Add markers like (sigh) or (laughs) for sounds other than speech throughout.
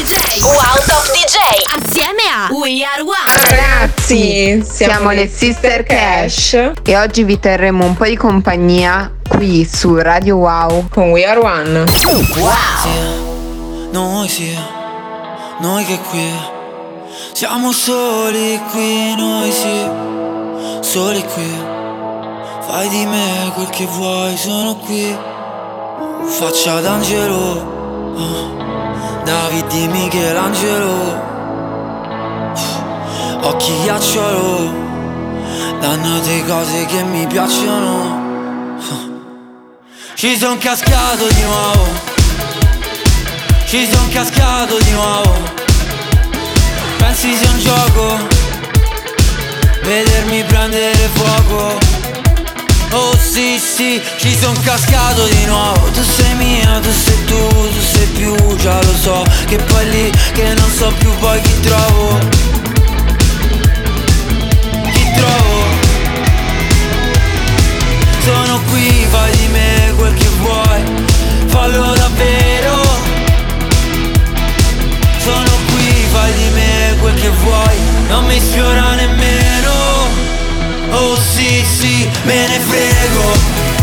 DJ. Wow Top DJ. Assieme a We Are One. Ragazzi, siamo, siamo le Sister Cash. E oggi vi terremo un po' di compagnia qui su Radio Wow con We Are One. Wow. Noi sì, noi che qui siamo soli qui, noi sì, soli qui. Fai di me quel che vuoi, sono qui. Faccia d'angelo. Oh David di Michelangelo Occhi ghiacciolo. Danno te cose che mi piacciono. Ci son cascato di nuovo. Ci son cascato di nuovo. Pensi sia un gioco? Vedermi prendere fuoco. Oh sì sì, ci son cascato di nuovo. Tu sei mia, tu sei tu, tu sei più Già lo so. Che poi lì, che non so più poi chi trovo. Chi trovo? Sono qui, fai di me quel che vuoi. Fallo davvero. Sono qui, fai di me quel che vuoi. Non mi sfiora nemmeno Oh sì sì, me ne frego.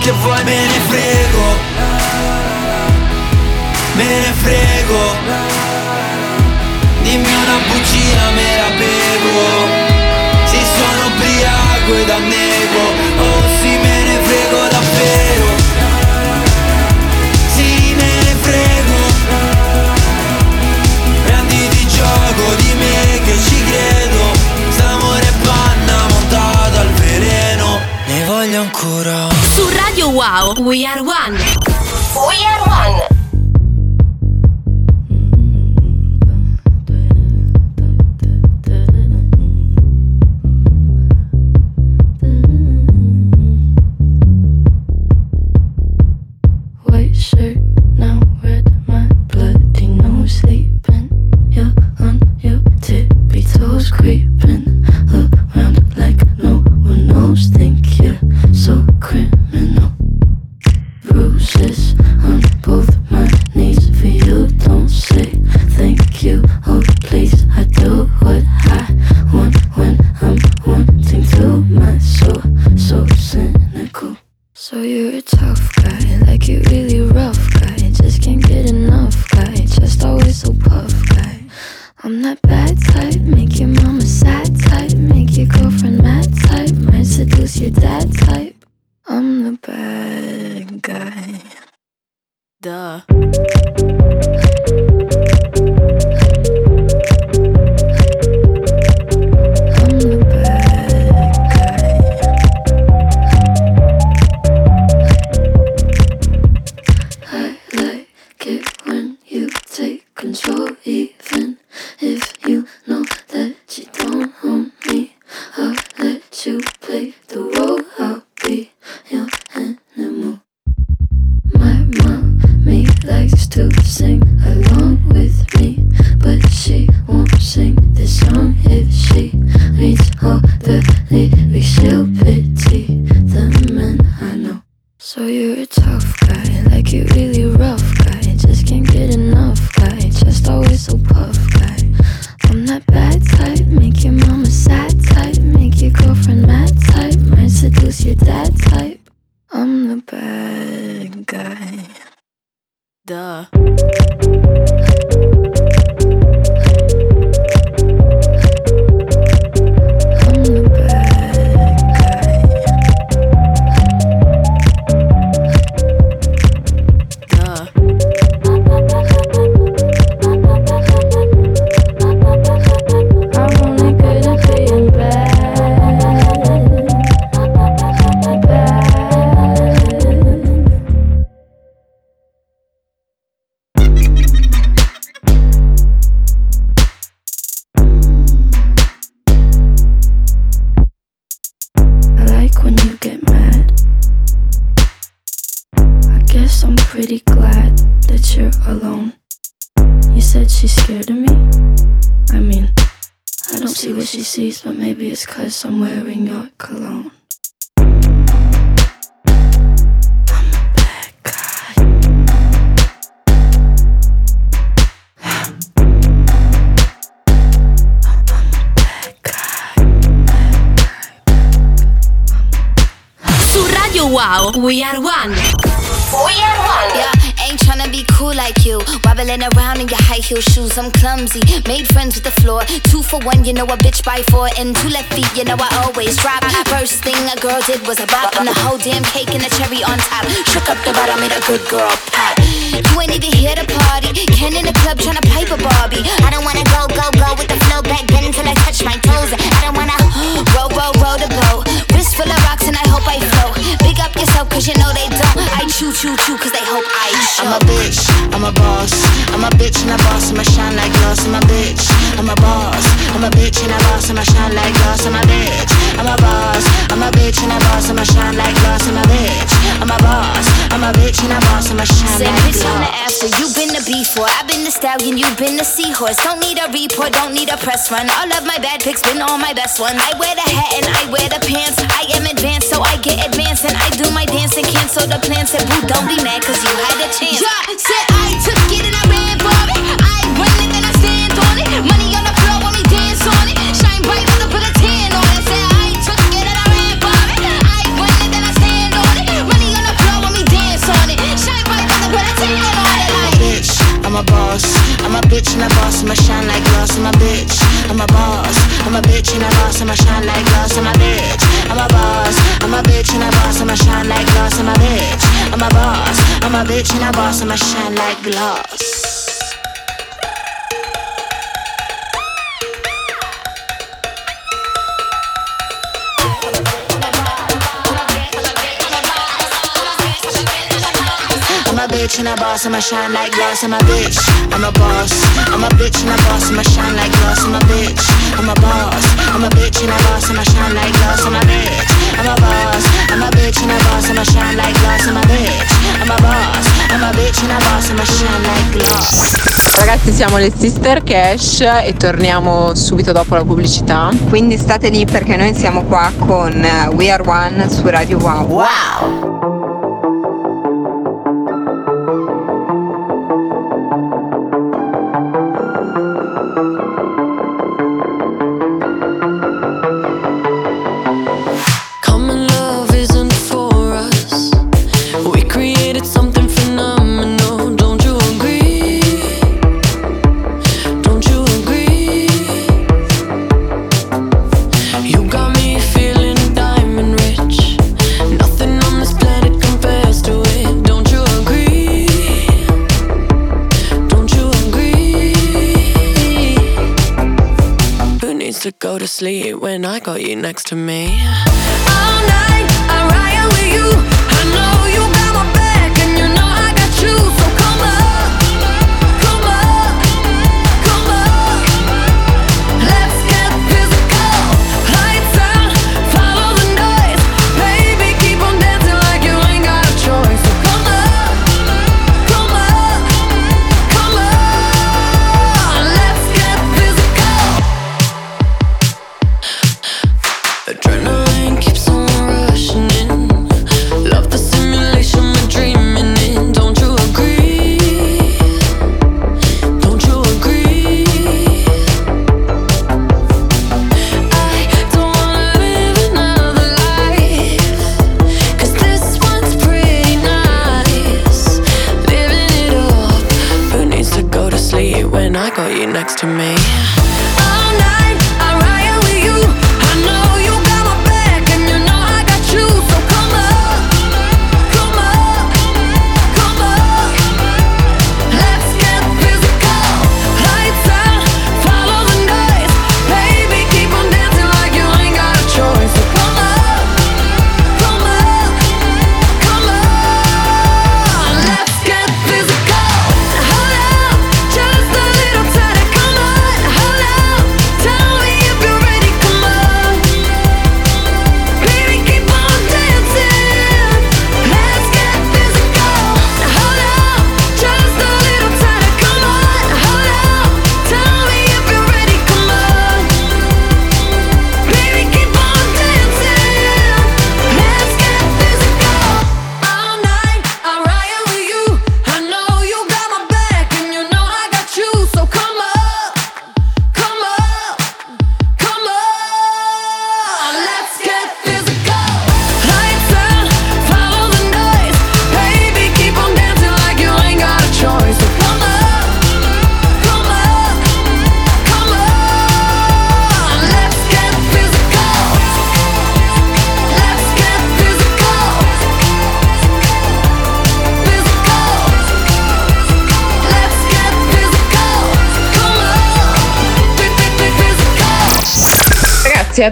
give me We are one. Like you. Wobbling around in your high heel shoes, I'm clumsy. Made friends with the floor. Two for one, you know a bitch by four. And two left feet, you know I always drop. First thing a girl did was a bop. And the whole damn cake and the cherry on top. Shook up the bottom, made a good girl pop. You ain't even here to party. Ken in the club tryna pipe a Barbie. I don't wanna go, go, go with the flow back then until I touch my toes. I don't wanna roll, roll, roll the boat. Wrist full of rocks and I hope I float. Up yourself cause you know they don't. I chew, chew, chew cause they hope I show. I'm a bitch, I'm a boss. I'm a bitch and a boss, I'ma shine like glass. I'm a bitch, I'm a boss. I'm a bitch and a boss, I'ma shine like glass. I'm a bitch, I'm a boss. I'm a bitch and a boss, I'ma shine like glass. I'm a bitch, I'm a boss. I'm a bitch and a boss, I'ma shine Said like bitch on the after, you been the before. I've been the stallion, you been the seahorse. Don't need a report, don't need a press run. All of my bad pics been all my best ones. I wear the hat and I wear the pants. I am advanced, so I get advanced. And I do my dance and cancel the plans. Said, boo, don't be mad, cause you had a chance. Yeah, said I took it and I ran for it. I run it and I stand on it. Money on the floor when we dance on it. Shine bright with a put a tan on it. Said I took it and I ran for it. I run it and I stand on it. Money on the floor when we dance on it. Shine bright with a put a tan on it. Like, bitch, I'm a boss. I'm a bitch and a boss, I'ma shine like glass. I'm a bitch, I'm a boss. I'm a bitch and a boss, I'ma shine like glass. I'm a bitch, I'm a boss. Bitch and a boss, and I'ma shine like glass. Bitch and a boss, I'ma shine like glass. I'm a bitch, I'm a boss. I'm a bitch and a boss, I'ma shine like glass. I'm a bitch, I'm a boss. I'm a bitch and a boss, I'ma shine like glass. I'm a bitch, I'm a boss. I'm a bitch and a boss, I'ma shine like glass. I'm a bitch, I'm a boss. I'm a bitch and a boss, I'ma shine like glass. Ragazzi siamo le Sister Cash e torniamo subito dopo la pubblicità. Quindi state lì perché noi siamo qua con eh, We Are One su Radio Wow. Common needs to go to sleep when I got you next to me? All night, I ride with you. I know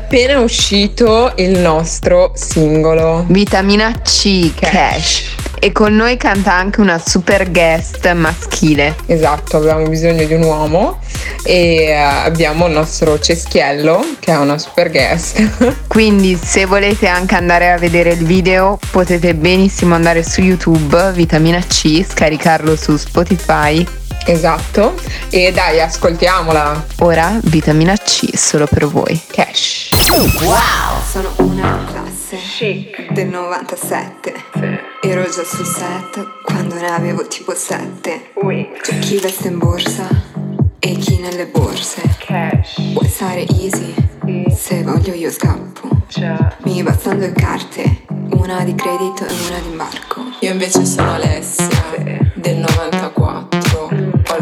appena uscito il nostro singolo. Vitamina C Cash. E con noi canta anche una super guest maschile. Esatto, abbiamo bisogno di un uomo e eh, abbiamo il nostro Ceschiello che è una super guest. (laughs) Quindi se volete anche andare a vedere il video potete benissimo andare su YouTube, Vitamina C, scaricarlo su Spotify. Esatto. E dai, ascoltiamola. Ora Vitamina C solo per voi. Cash. Sono una classe. Del 97 Ero già sul set quando ne avevo tipo 7 C'è chi veste in borsa e chi nelle borse. Vuoi stare easy? Se voglio io scappo. Mi bastano due carte Una di credito e una di imbarco. Io invece sono Alessia del 94 Ho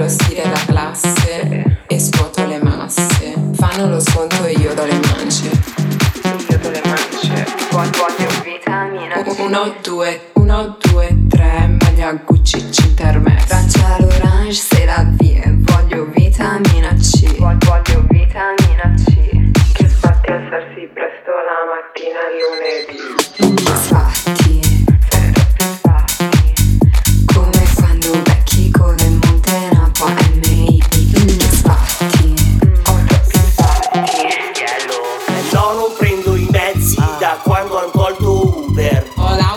lo stile da classe e scuoto le masse. Fanno lo sconto e io do le mance. Voglio vitamina. Uno, due, uno, due, tre Maglia Gucci Cintermess Francia l'orange se la vie Voglio vitamina C. Voglio vitamina C. Che fatti alzarsi presto la mattina lunedì? Sfatti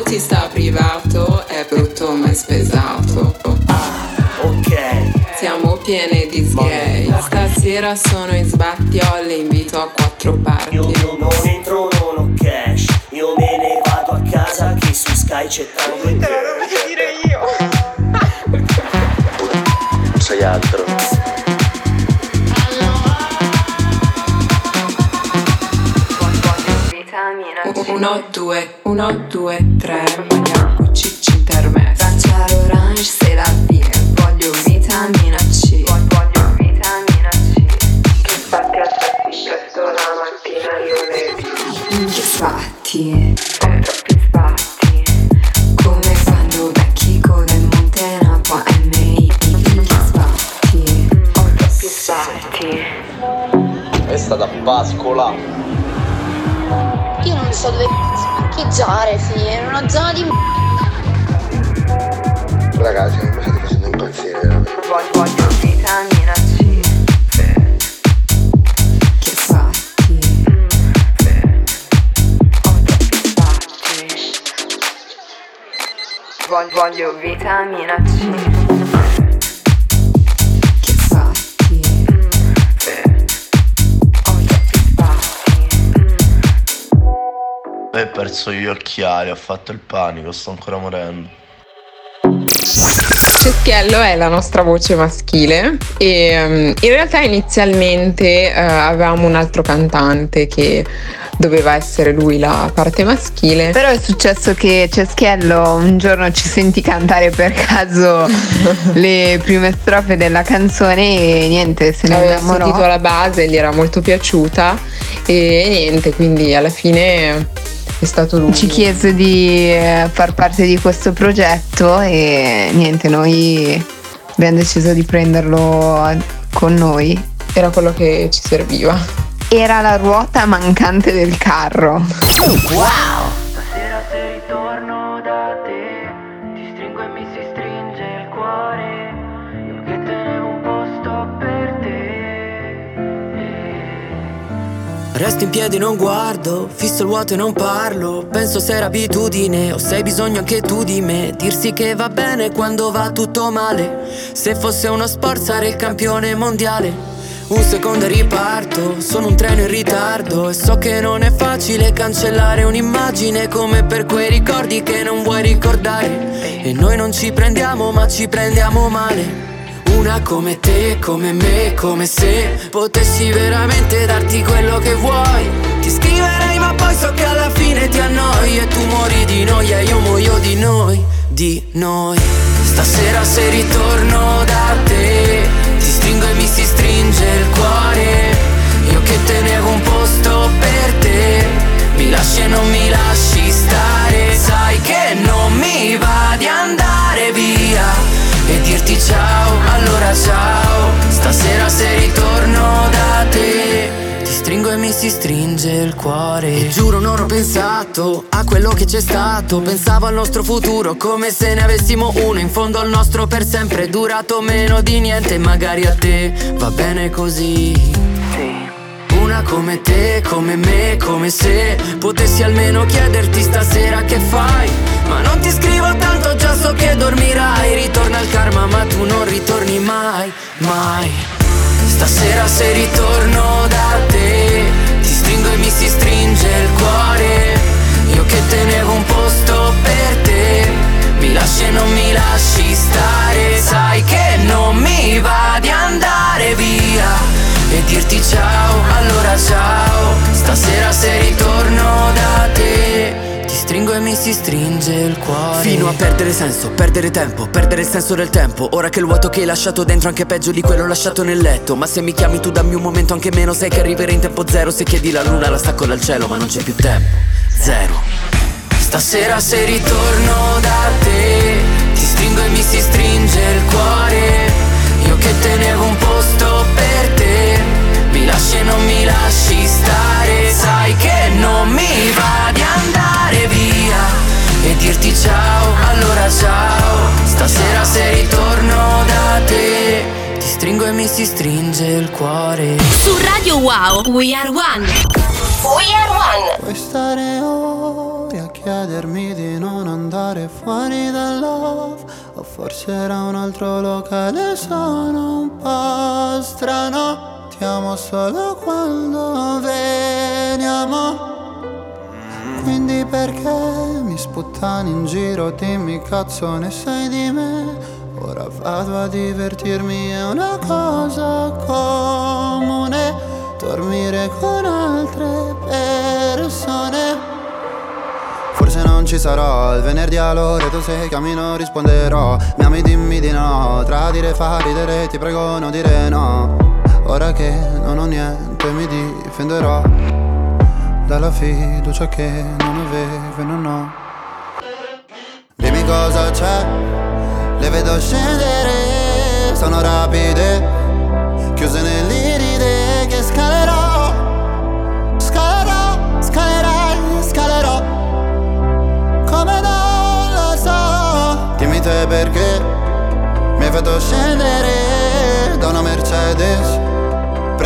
Ho l'autista privato, è brutto ma è spesato. Ok. Siamo piene di sgay. Stasera sono in sbatti, ho invito a quattro parti 2, 3. Perso gli occhiali, ho fatto il panico, sto ancora morendo. Ceschiello è la nostra voce maschile e um, in realtà inizialmente uh, avevamo un altro cantante che doveva essere lui la parte maschile. Però è successo che Ceschiello un giorno ci sentì cantare per caso (laughs) le prime strofe della canzone e niente, se ne aveva innamorò. sentito la base, gli era molto piaciuta e niente, quindi alla fine è stato lui. Ci chiese di eh, far parte di questo progetto e niente, noi abbiamo deciso di prenderlo con noi. Era quello che ci serviva. Era la ruota mancante del carro. Wow! Resto in piedi, non guardo, fisso il vuoto e non parlo. Penso se era abitudine o se hai bisogno anche tu di me. Dirsi che va bene quando va tutto male. Se fosse uno sport sarei il campione mondiale. Un secondo e riparto, sono un treno in ritardo e so che non è facile cancellare un'immagine come per quei ricordi che non vuoi ricordare. E noi non ci prendiamo ma ci prendiamo male. Una come te, come me, come se potessi veramente darti quello che vuoi. Ti scriverei ma poi so che alla fine ti annoi e tu muori di noia io muoio di noi, di noi. Stasera se ritorno ciao. Stasera se ritorno da te, ti stringo e mi si stringe il cuore. E giuro non ho pensato a quello che c'è stato, pensavo al nostro futuro come se ne avessimo uno. In fondo al nostro per sempre è durato meno di niente, magari a te va bene così. Come te, come me, come se potessi almeno chiederti stasera che fai. Ma non ti scrivo tanto, già so che dormirai. Ritorna il karma, ma tu non ritorni mai, mai. Stasera se ritorno da te, ti stringo e mi si stringe il cuore. Io che tenevo un posto per te, mi lasci e non mi lasci stare. Sai che non mi va di andare via e dirti ciao, allora ciao. Stasera se ritorno da te, ti stringo e mi si stringe il cuore. Fino a perdere senso, perdere tempo, perdere il senso del tempo. Ora che il vuoto che hai lasciato dentro è anche peggio di quello lasciato nel letto. Ma se mi chiami tu dammi un momento anche meno, sai che arriverei in tempo zero. Se chiedi la luna la stacco dal cielo, ma non c'è più tempo. Zero. Stasera se ritorno da te, ti stringo e mi si stringe il cuore. Io che tenevo un te, mi lasci e non mi lasci stare. Sai che non mi va di andare via e dirti ciao, allora ciao. Stasera se ritorno da te, ti stringo e mi si stringe il cuore. Su Radio Wow, We Are One. We Are One. Puoi stare ore a chiedermi di non andare fuori dal love O forse era un altro locale, sono un po' strano Ti amo solo quando veniamo. Quindi perché mi sputtani in giro, dimmi cazzo ne sai di me? Ora vado a divertirmi, è una cosa comune. Dormire con altre persone. Forse non ci sarò il venerdì a Loreto Se chiami non risponderò. Mi ami dimmi di no Tradire fa ridere ti prego non dire no Ora che non ho niente mi difenderò Dalla fiducia che non avevo e non ho. Dimmi cosa c'è Le vedo scendere Sono rapide Chiuse nell'iride che scalerò. Scalerò, scalerai, scalerò. Come non lo so. Dimmi te perché Mi hai fatto scendere Da una Mercedes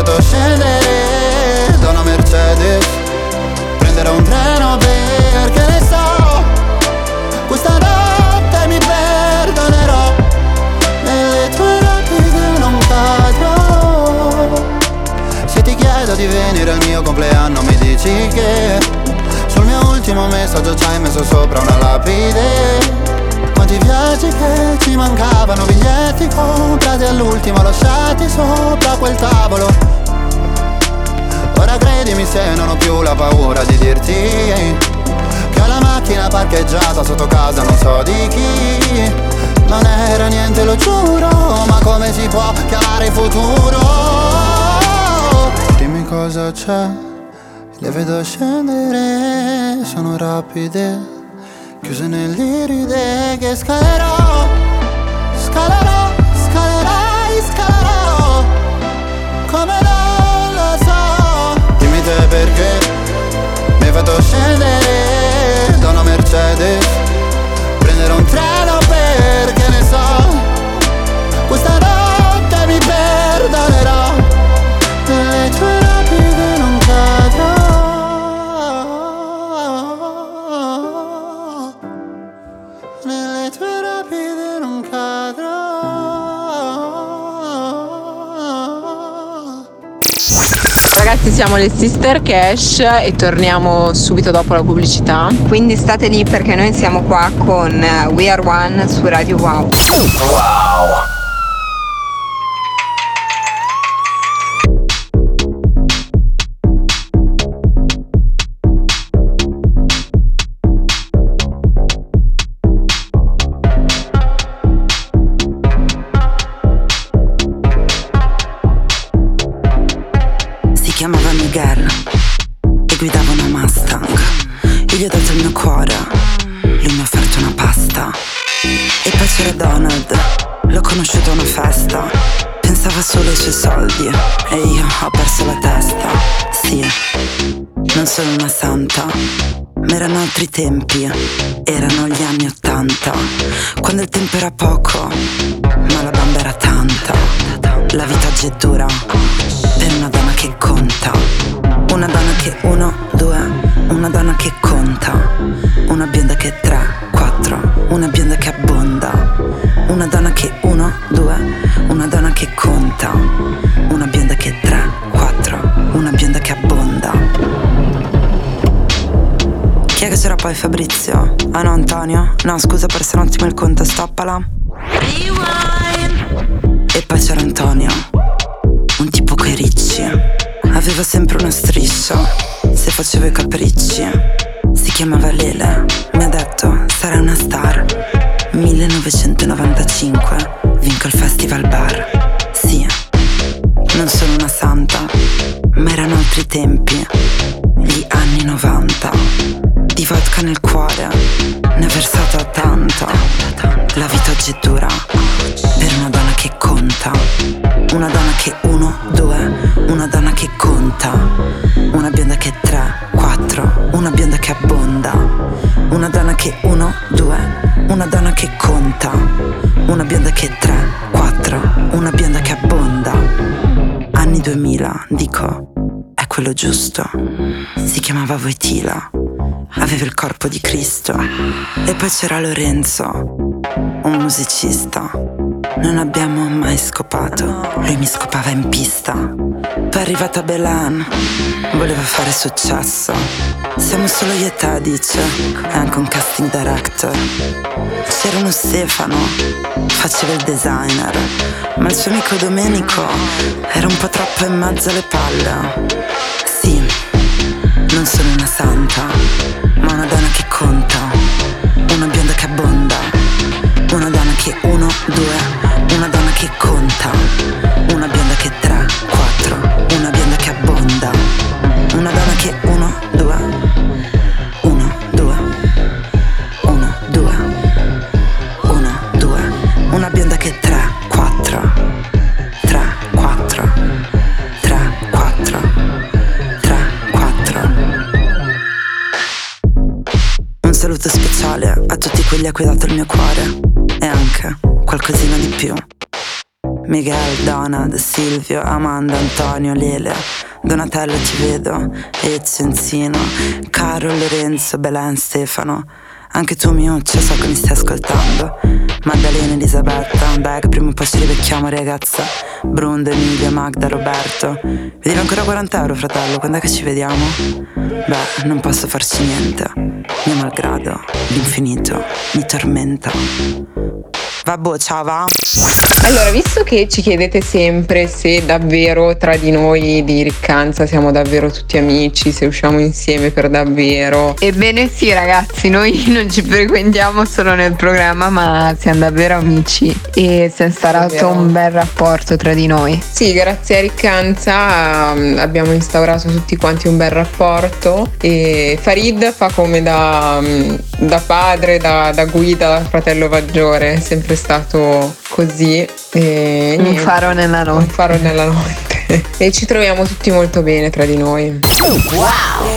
fatto scendere da una Mercedes. Prenderò un treno perché ne so Questa notte mi perdonerò. Nelle tue rapide non cadrò Se ti chiedo di venire al mio compleanno mi dici che Sul mio ultimo messaggio ci hai messo sopra una lapide quanti viaggi che ci mancavano Biglietti comprati all'ultimo Lasciati sopra quel tavolo. Ora credimi se non ho più la paura di dirti Che ho la macchina parcheggiata sotto casa non so di chi. Non era niente lo giuro Ma come si può chiamare il futuro? Dimmi cosa c'è Le vedo scendere Sono rapide Chiuse nell'iride che scalerò. Scalerò, scalerai, scalerò. Come non lo so. Dimmi te perché Mi hai fatto scendere da una Mercedes. Prendere un treno perché Ragazzi siamo le Sister Cash e torniamo subito dopo la pubblicità. Quindi state lì perché noi siamo qua con eh, We Are One su Radio Wow. Wow. Pensava solo ai suoi soldi e io ho perso la testa. Sì, non sono una santa, ma erano altri tempi, erano gli anni Ottanta. Quando il tempo era poco, ma la bamba era tanta. La vita oggi è dura per una donna che conta. Una donna che uno, due, una donna che conta. Una bionda che tre, quattro, una bionda che abbonda. Una donna che uno, due, che conta. Una bionda che tre, quattro, una bionda che abbonda. Chi è che c'era poi Fabrizio? Ah no Antonio? No scusa ho perso un attimo il conto, stoppala. E poi c'era Antonio, un tipo coi ricci. Aveva sempre uno striscio, se faceva i capricci. Si chiamava Lele, mi ha detto sarai una star. 1995, vinco il festival bar. Altri tempi, gli anni 90. Di vodka nel cuore, ne ho versata tanta. La vita oggi è dura, giusto. Si chiamava Voitila, aveva il corpo di Cristo. E poi c'era Lorenzo, un musicista. Non abbiamo mai scopato, lui mi scopava in pista. Poi è arrivata Belan, voleva fare successo. Siamo solo io e te, dice, e anche un casting director. C'era uno Stefano, faceva il designer, ma il suo amico Domenico era un po' troppo in mezzo alle palle. Sì, non sono una santa, ma una donna che conta, quelli a cui ho dato il mio cuore e anche qualcosina di più. Miguel, Donald, Silvio, Amanda, Antonio, Lele, Donatello ti vedo, Ezio, Enzino, Caro, Lorenzo, Belen, Stefano. Anche tu miuccia so che mi stai ascoltando. Maddalena, Elisabetta, dai che prima o poi ci rivecchiamo ragazza. Brunda, Emilia, Magda, Roberto. Vi devo ancora 40 euro fratello, quando è che ci vediamo? Beh, non posso farci niente. Mio malgrado, l'infinito mi tormenta Vabbè, ciao va. Allora, visto che ci chiedete sempre se davvero tra di noi di Riccanza siamo davvero tutti amici, se usciamo insieme per davvero. Ebbene sì ragazzi, noi (laughs) non ci frequentiamo solo nel programma, ma siamo davvero amici e si è instaurato un bel rapporto tra di noi. Sì, grazie a Riccanza um, abbiamo instaurato tutti quanti un bel rapporto e Farid fa come da, um, da padre, da, da guida, da fratello maggiore, sempre sempre stato così. E un faro nella notte. Un faro nella notte. e ci troviamo tutti molto bene tra di noi. Wow! Yeah,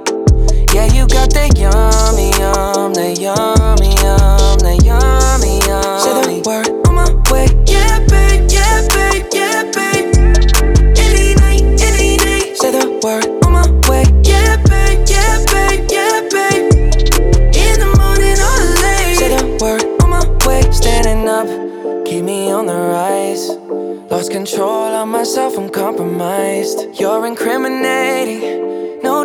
Yeah, you got that yummy, yum, that yummy, yum, that yummy, yummy. Say the word on my way. Yeah, babe, yeah, babe, yeah, babe. Any night, any day. Say the word on my way. Yeah, babe, yeah, babe, yeah, babe. In the morning or late. Say the word on my way. Standing up, keep me on the rise. Lost control of myself, I'm compromised. You're incriminating,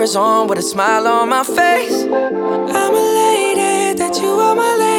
slippers on with a smile on my face. I'm elated that you are my lady.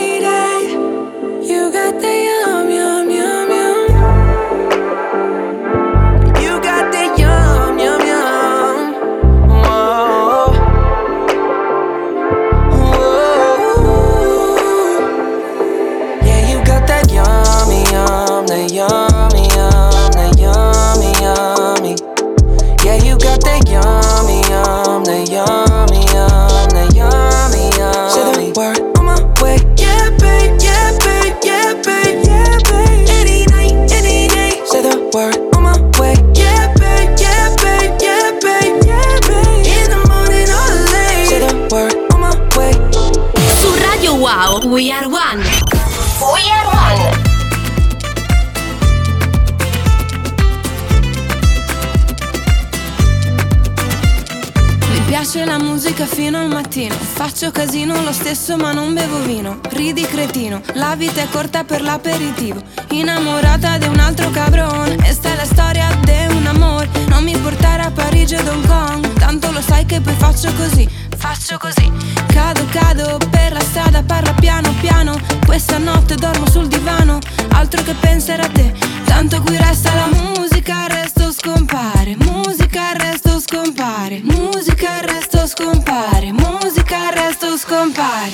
Stesso ma non bevo vino. Ridi cretino, la vita è corta per l'aperitivo. Innamorata di un altro cabrone. E sta la storia di un amore. Non mi portare a Parigi o Hong Kong. Tanto lo sai che poi faccio così. Faccio così. Cado, cado per la strada, parla piano piano. Questa notte dormo sul divano. Altro che pensare a te. Tanto qui resta la musica, il resto scompare, musica al resto scompare, musica al resto scompare, musica al resto scompare.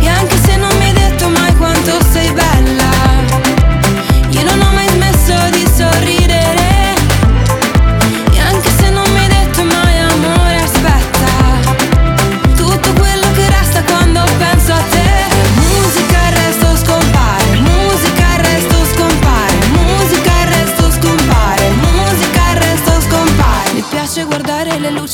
Yeah.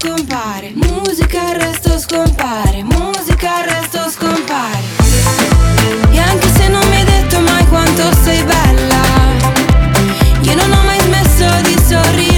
scompare. Musica, il resto scompare. Musica, il resto scompare. E anche se non mi hai detto mai quanto sei bella Io non ho mai smesso di sorridere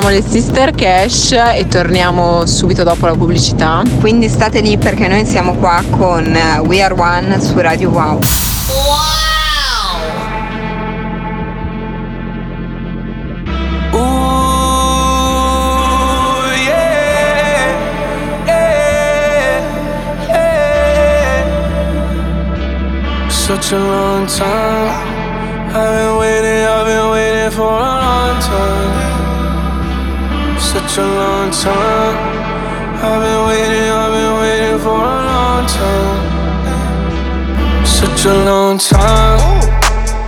siamo le Sister Cash e torniamo subito dopo la pubblicità. Quindi state lì perché noi siamo qua con eh, We Are One su Radio Wow. Such a long time. Long time. I've been waiting, I've been waiting for a long time. Such a long time.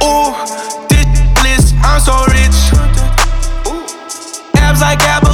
Ooh, this bliss, I'm so rich. Abs like Abercrombie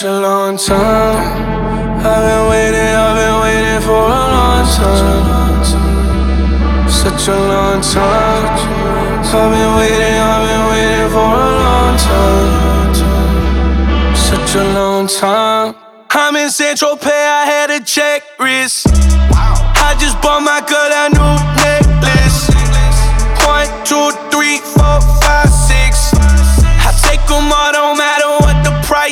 Such a long time. I've been waiting, I've been waiting for a long time. Such a long time. I've been waiting, I've been waiting for a long time. Such a long time. I'm in Central Pay, I had a check wrist. I just bought my girl a new necklace. One, two, three, four,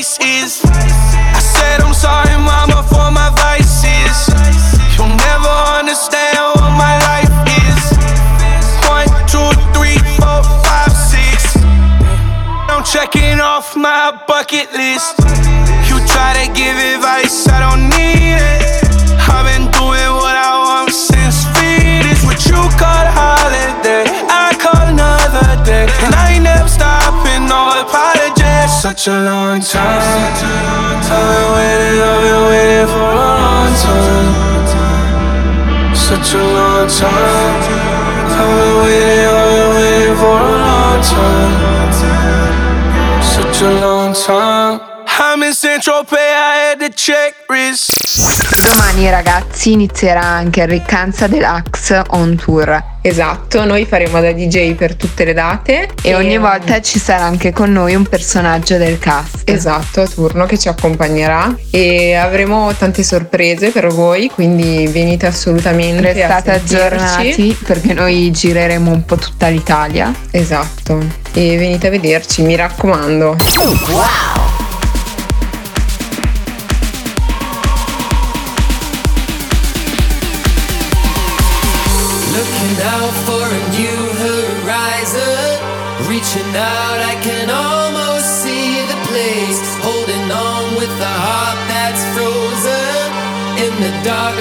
the. I said I'm sorry, mama, for my vices. You'll never understand what my life is. One, two, three, four, five, six. I'm checking off my bucket list. You try to give advice, I don't need it. Such a long time. I've been waiting, I've been waiting for a long time. Such a long time. I'm in Central Pay, I had to check wrist. Domani ragazzi inizierà anche il Riccanza Deluxe on tour. Esatto, noi faremo da DJ per tutte le date E ogni volta ci sarà anche con noi un personaggio del cast. Esatto, a turno che ci accompagnerà e avremo tante sorprese per voi, quindi venite assolutamente Restate aggiornati perché noi gireremo un po' tutta l'Italia. Esatto, e venite a vederci, mi raccomando. Looking Reaching out, I can almost see the place. Holding on with a heart that's frozen in the dark,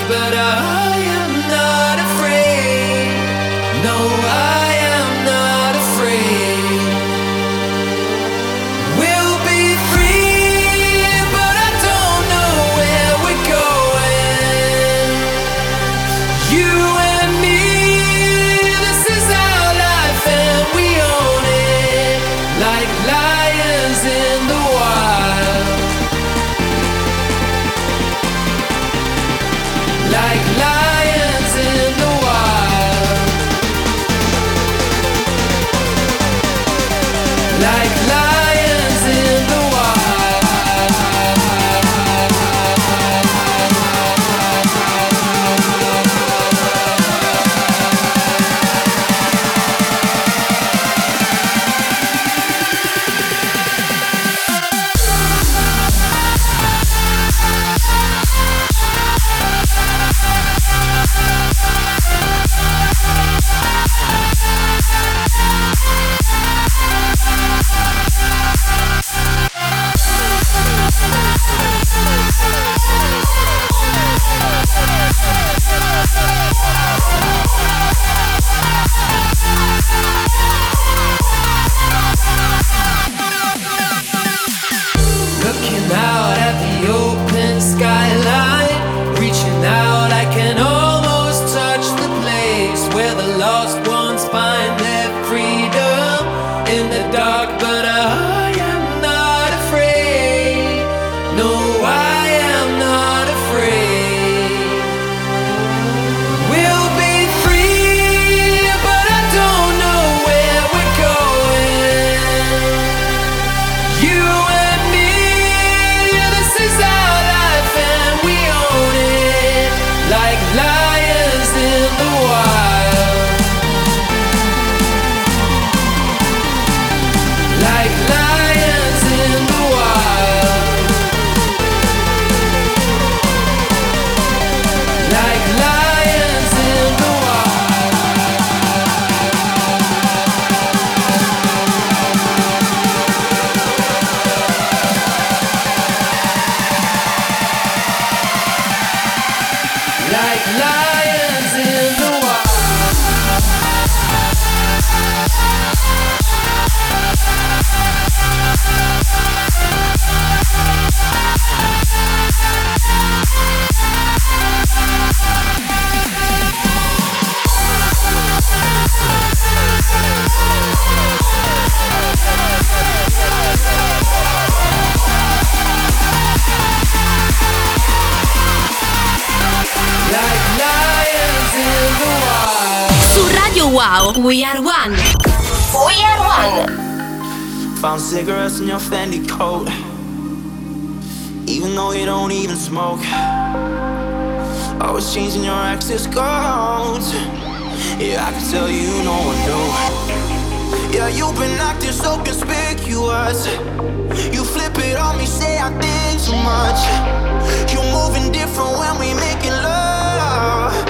You Wow, We Are One. We Are One. Found cigarettes in your Fendi coat. Even though you don't even smoke. Always changing your access codes. Yeah, I can tell you no one knew. Yeah, you've been acting so conspicuous. You flip it on me, say I think too much. You're moving different when we making love.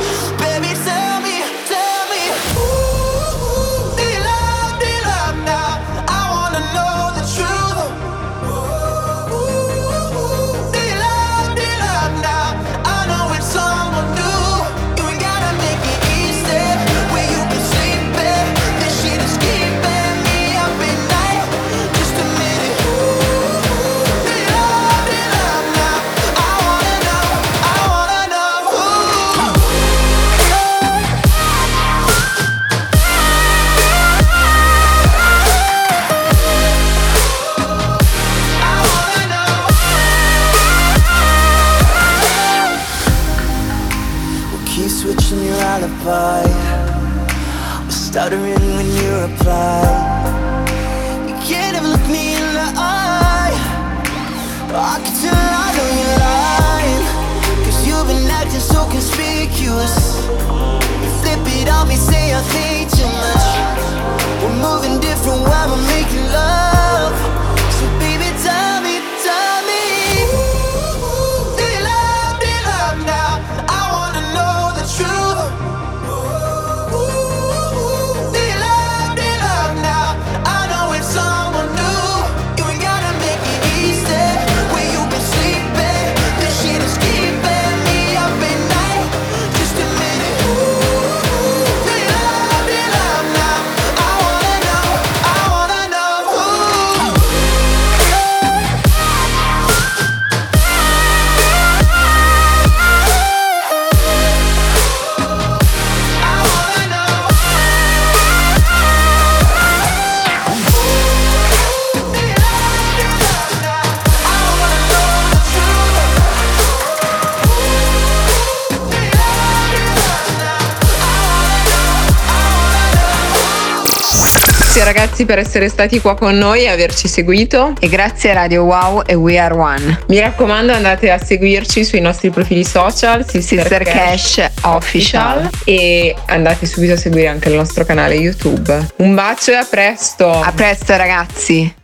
ragazzi per essere stati qua con noi e averci seguito. E grazie Radio Wow e We Are One. Mi raccomando andate a seguirci sui nostri profili social, Sister, Sister Cash, Cash Official, e andate subito a seguire anche il nostro canale YouTube. Un bacio e a presto! A presto ragazzi!